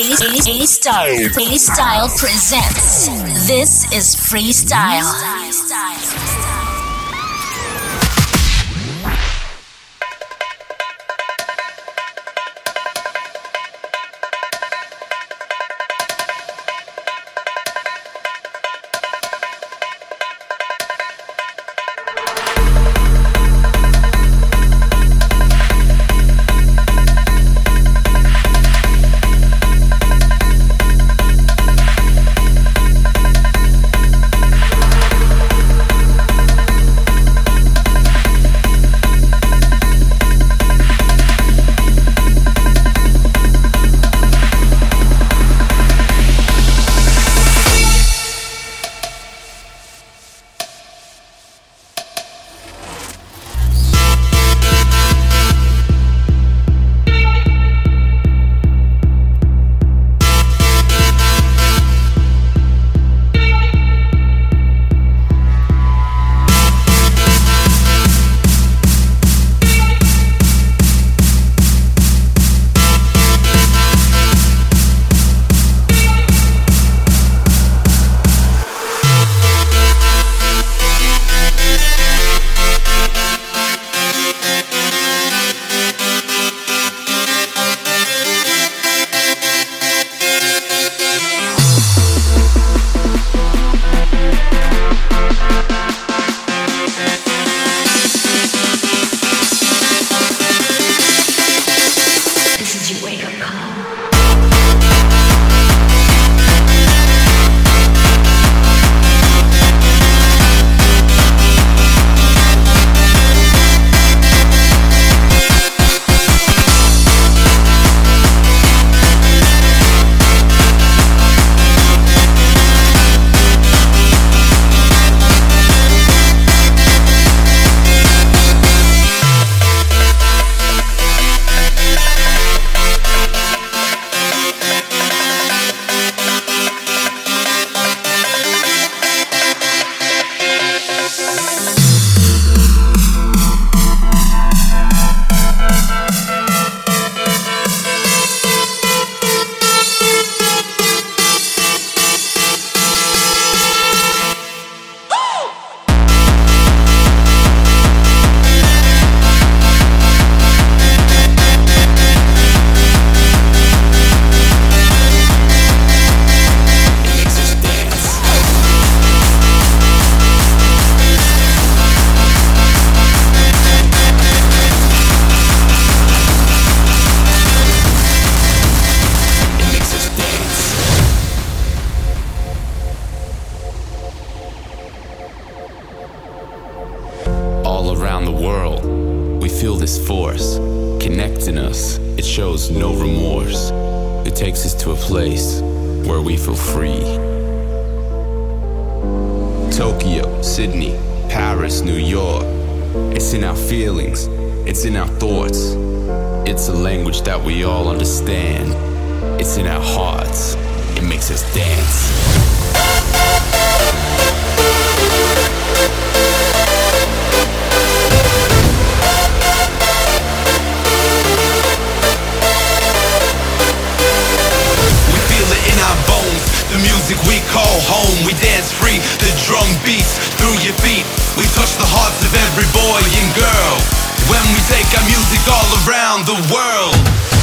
A Style. A Style presents. This is Freestyle. makes boy and girl when we take our music all around the world.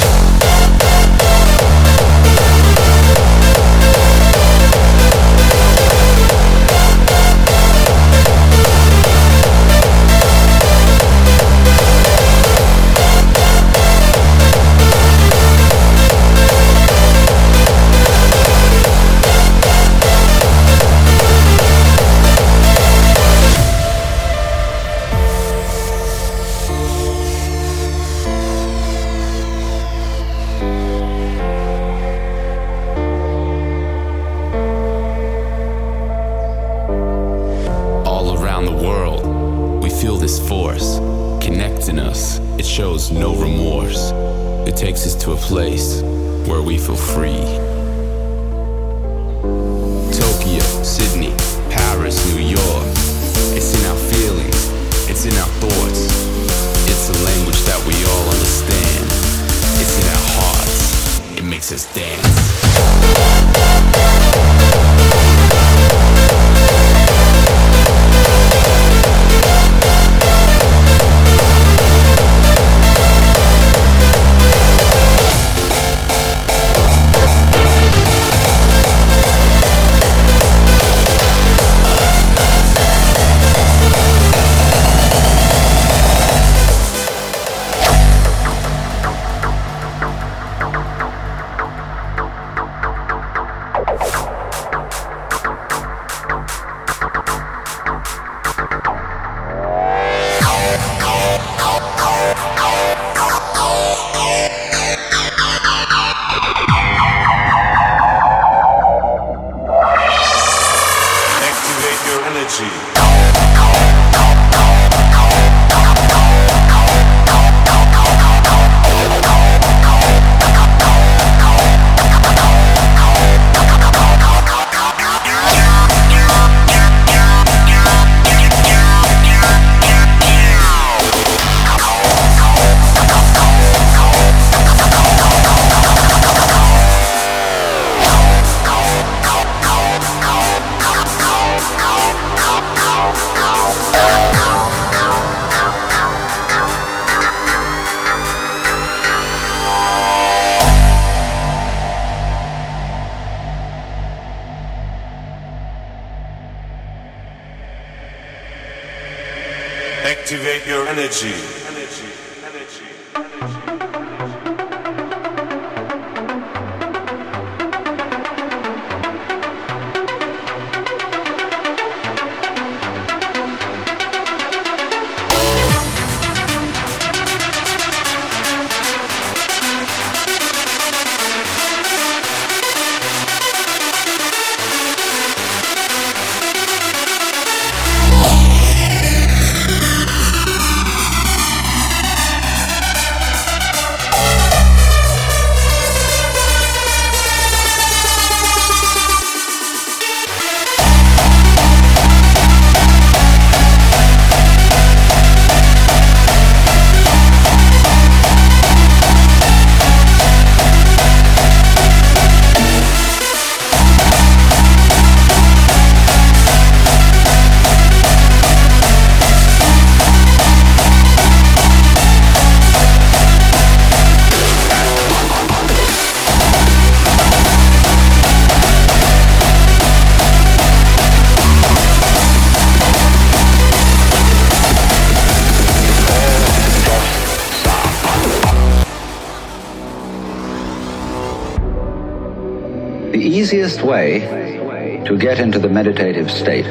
Easiest way to get into the meditative state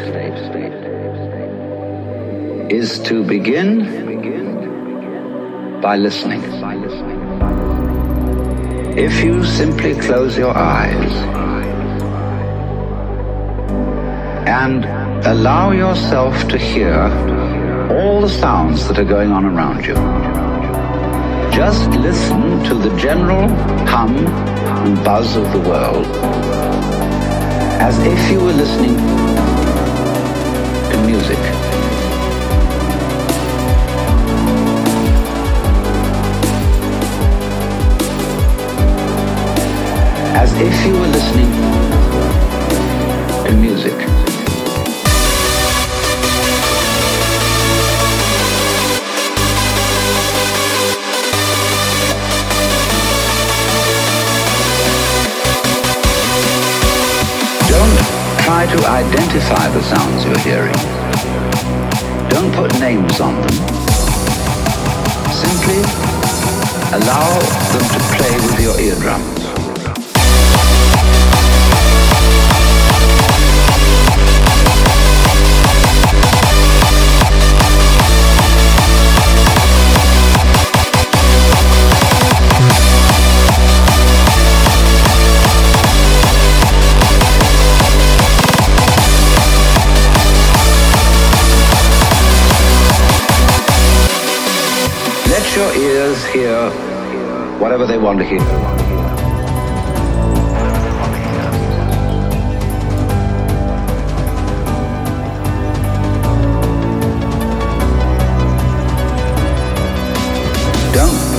is to begin by listening. If you simply close your eyes and allow yourself to hear all the sounds that are going on around you, just listen to the general hum and buzz of the world as if you were listening to music. As if you were listening to music. Try to identify the sounds you're hearing. Don't put names on them. Simply allow them to play with your eardrum. Don't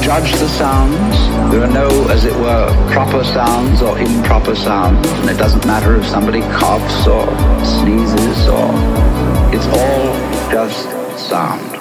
judge the sounds. There are no, as it were, proper sounds or improper sounds. And it doesn't matter if somebody coughs or sneezes or... It's all just sound.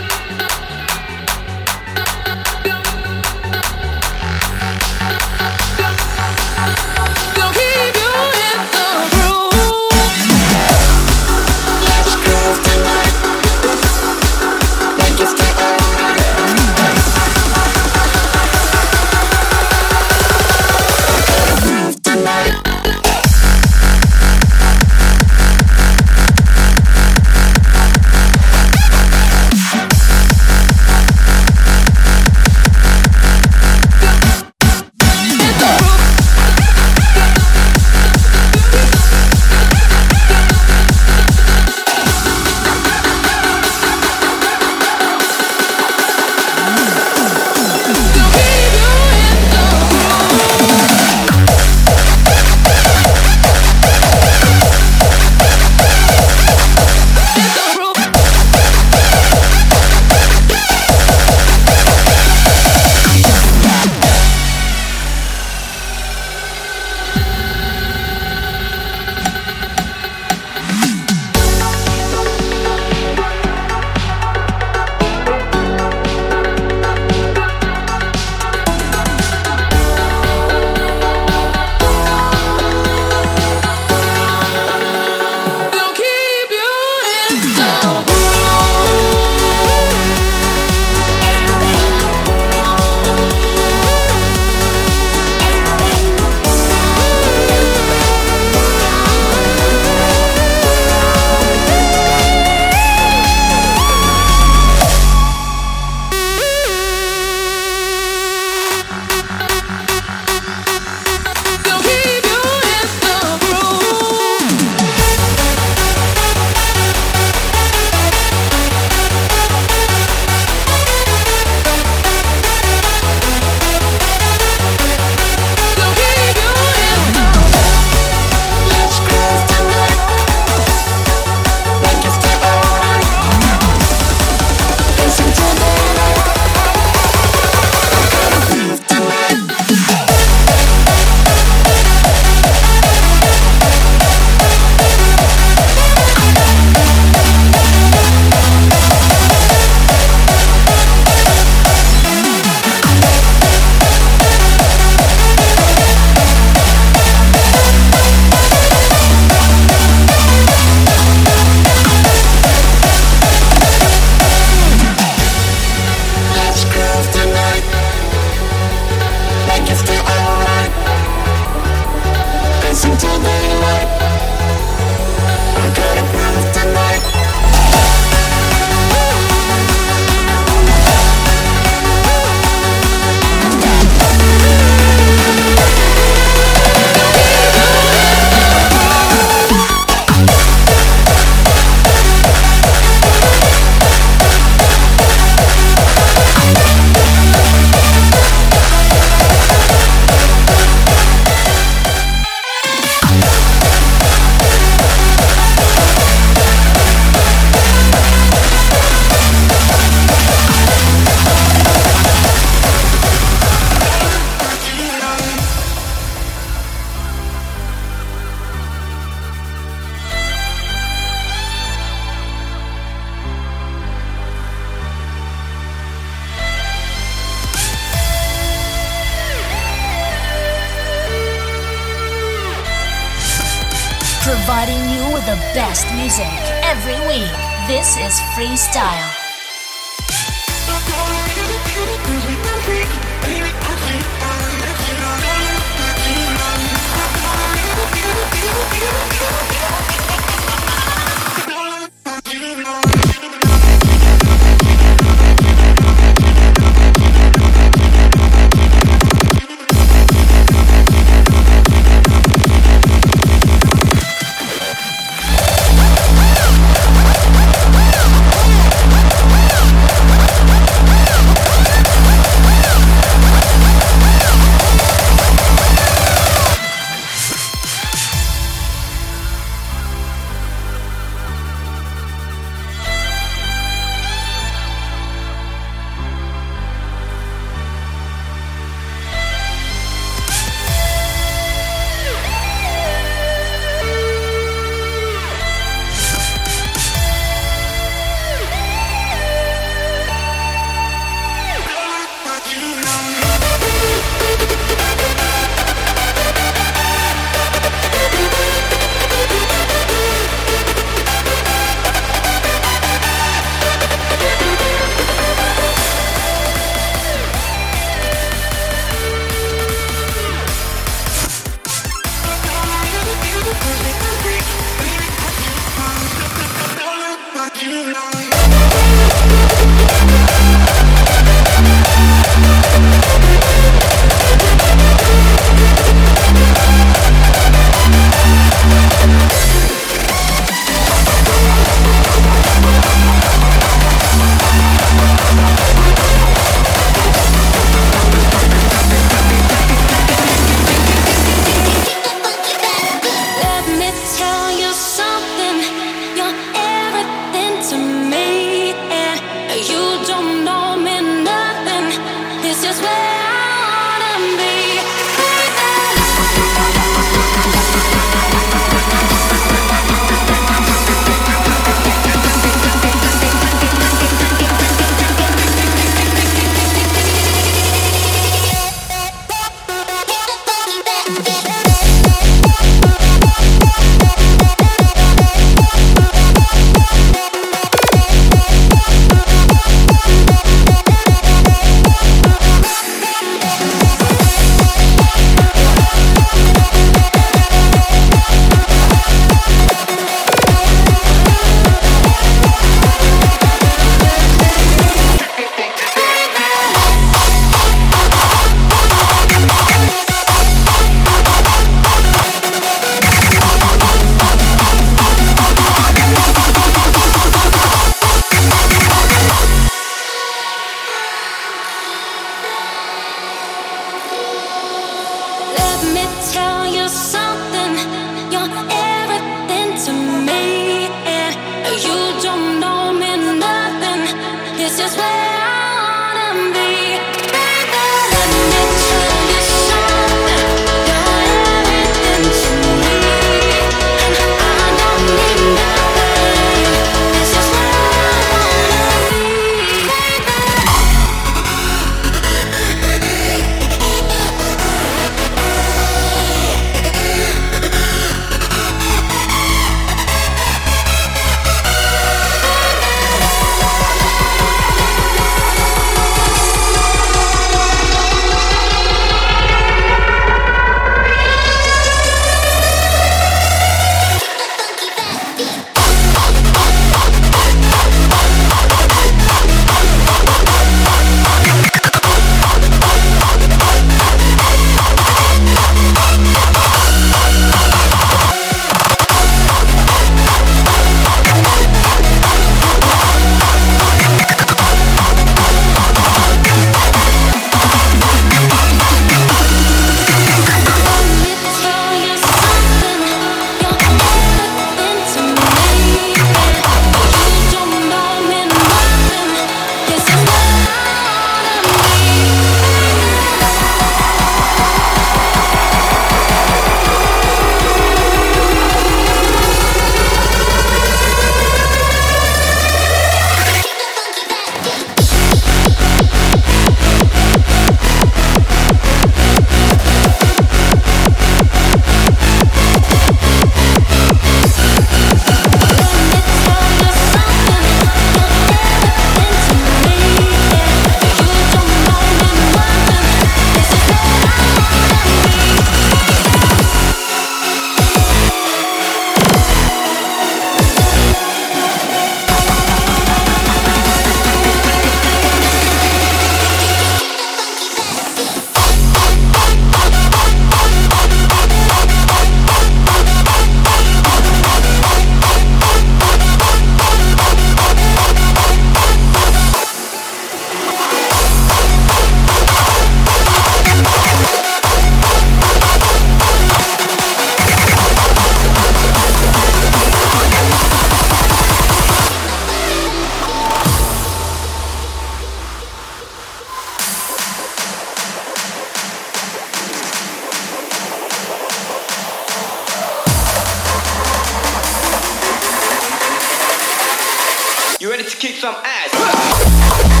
Ready to kick some ass.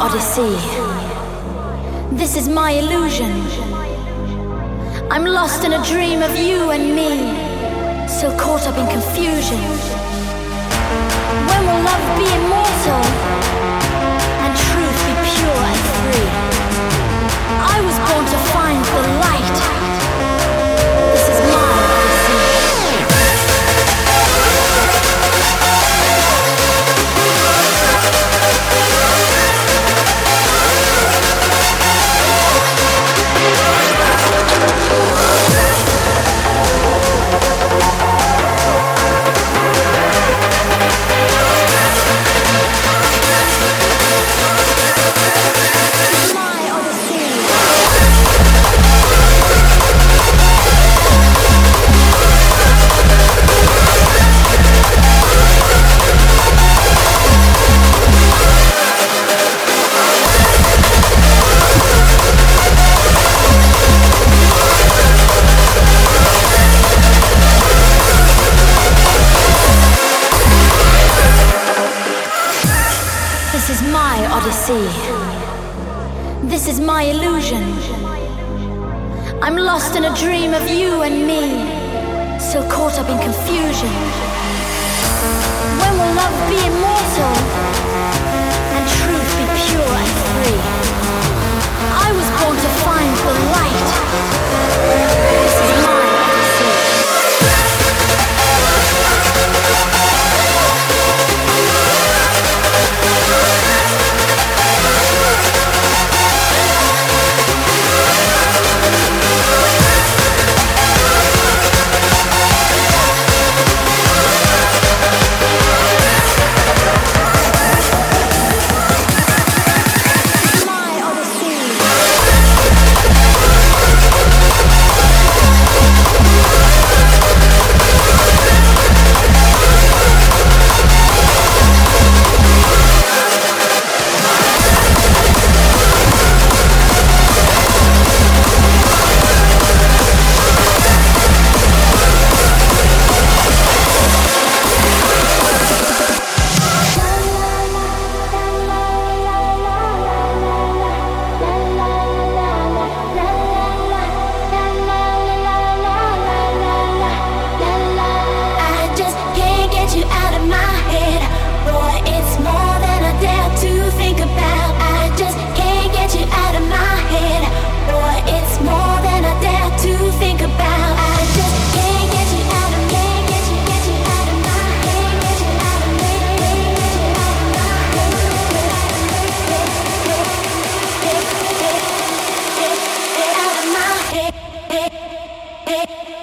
Odyssey. This is my illusion. I'm lost in a dream of you and me, so caught up in confusion. When will love be immortal odyssey. This is my illusion. I'm lost in a dream of you and me, so caught up in confusion. When will love be immortal and truth be pure and free? I was born to find the light.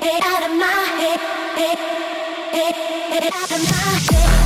Get out of my head. Get out of my head.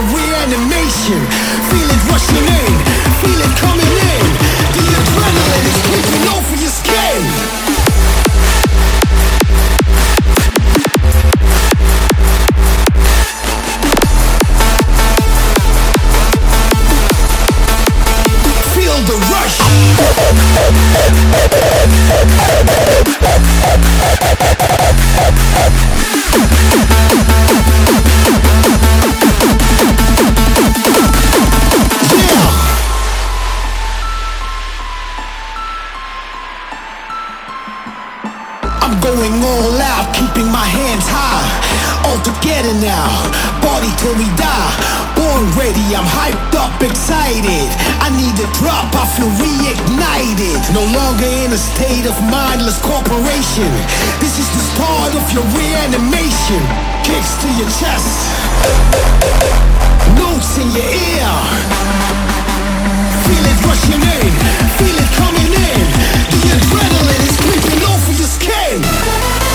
Reanimation. I'm going all out, keeping my hands high. All together now, body till we die. Born ready, I'm hyped up, excited. I need a drop, I feel reignited. No longer in a state of mindless corporation. This is the start of your reanimation. Kicks to your chest, notes in your ear. Feel it rushing in, feel it coming in. The adrenaline is creeping over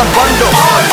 the bundle.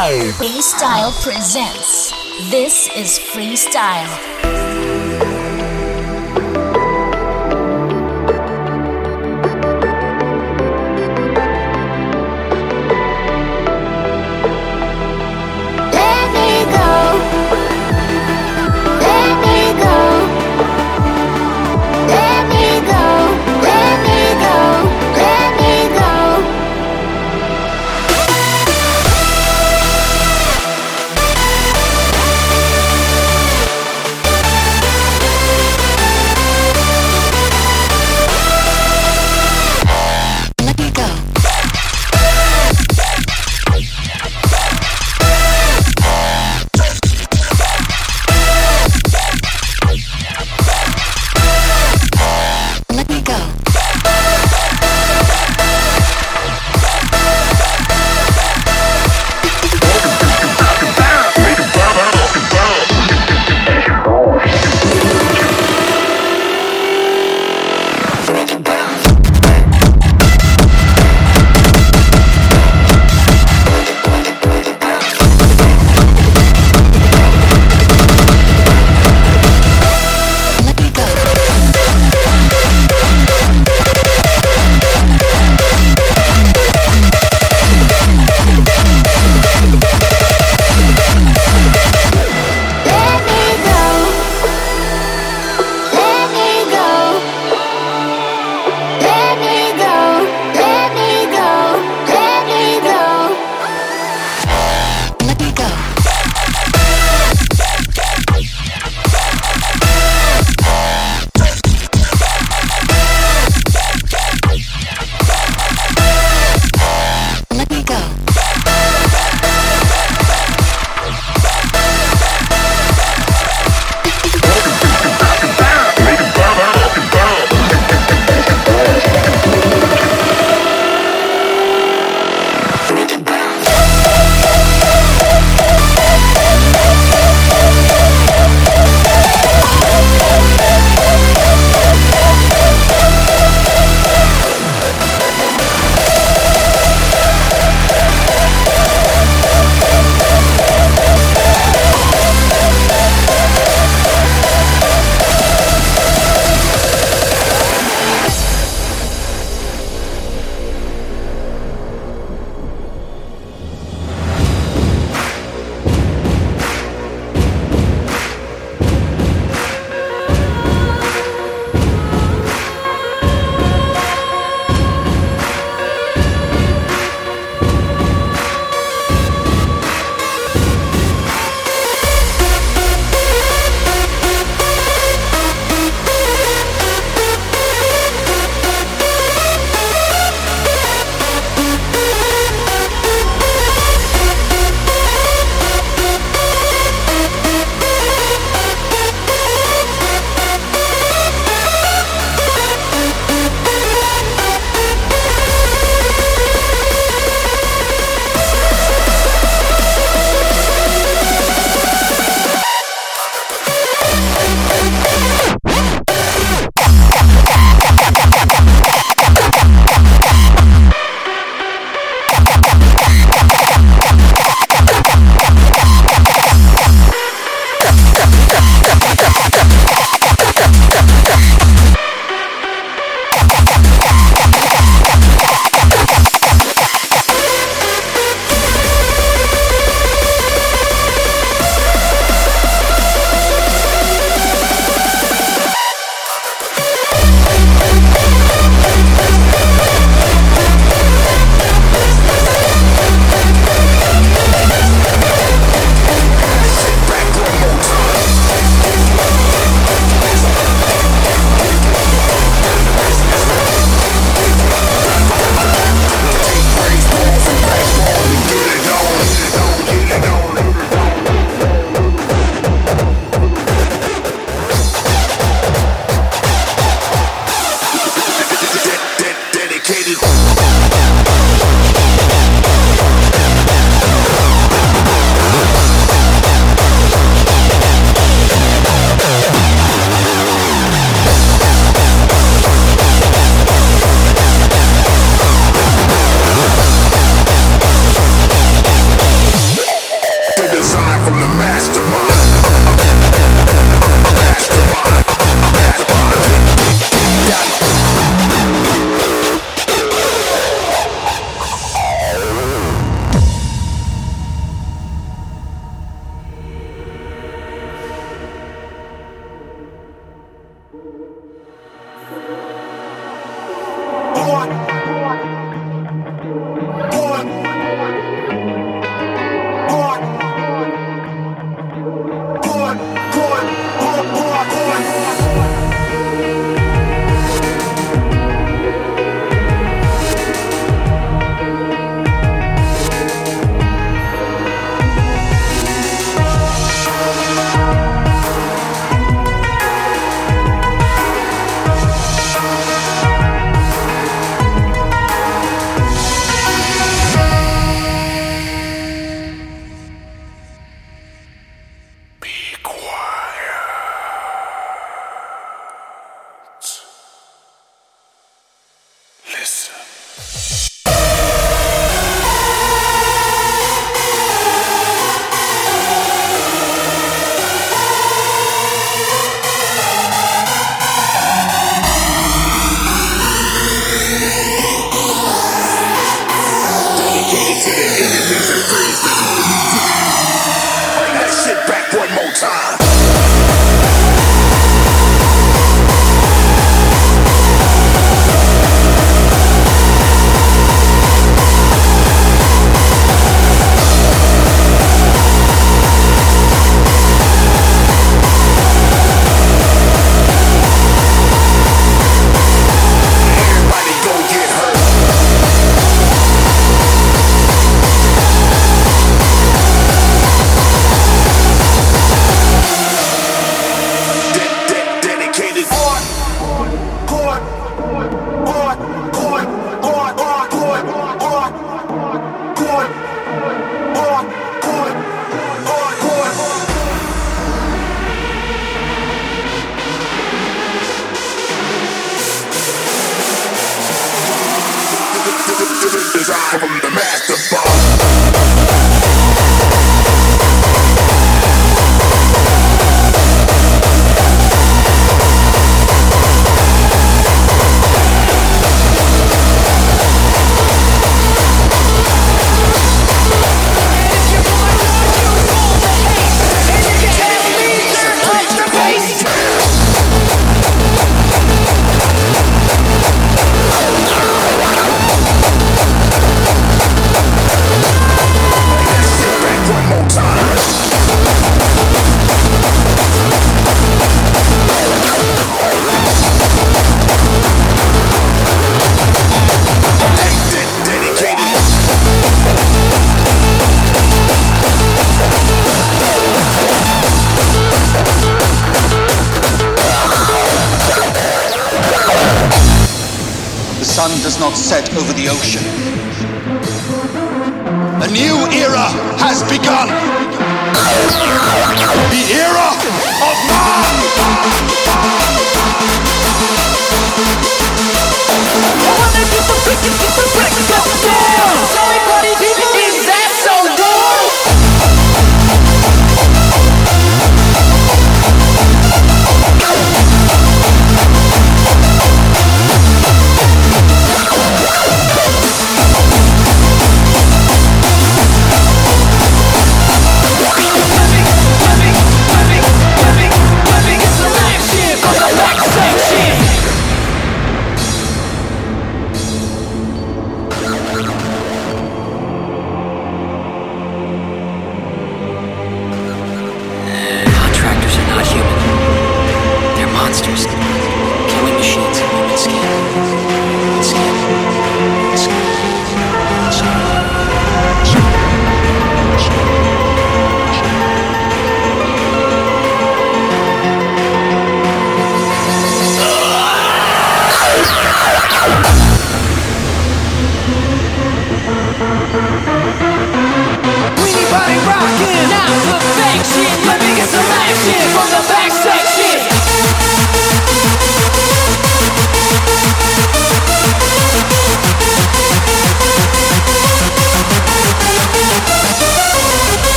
Freestyle. Presents. This is Freestyle.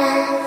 Again.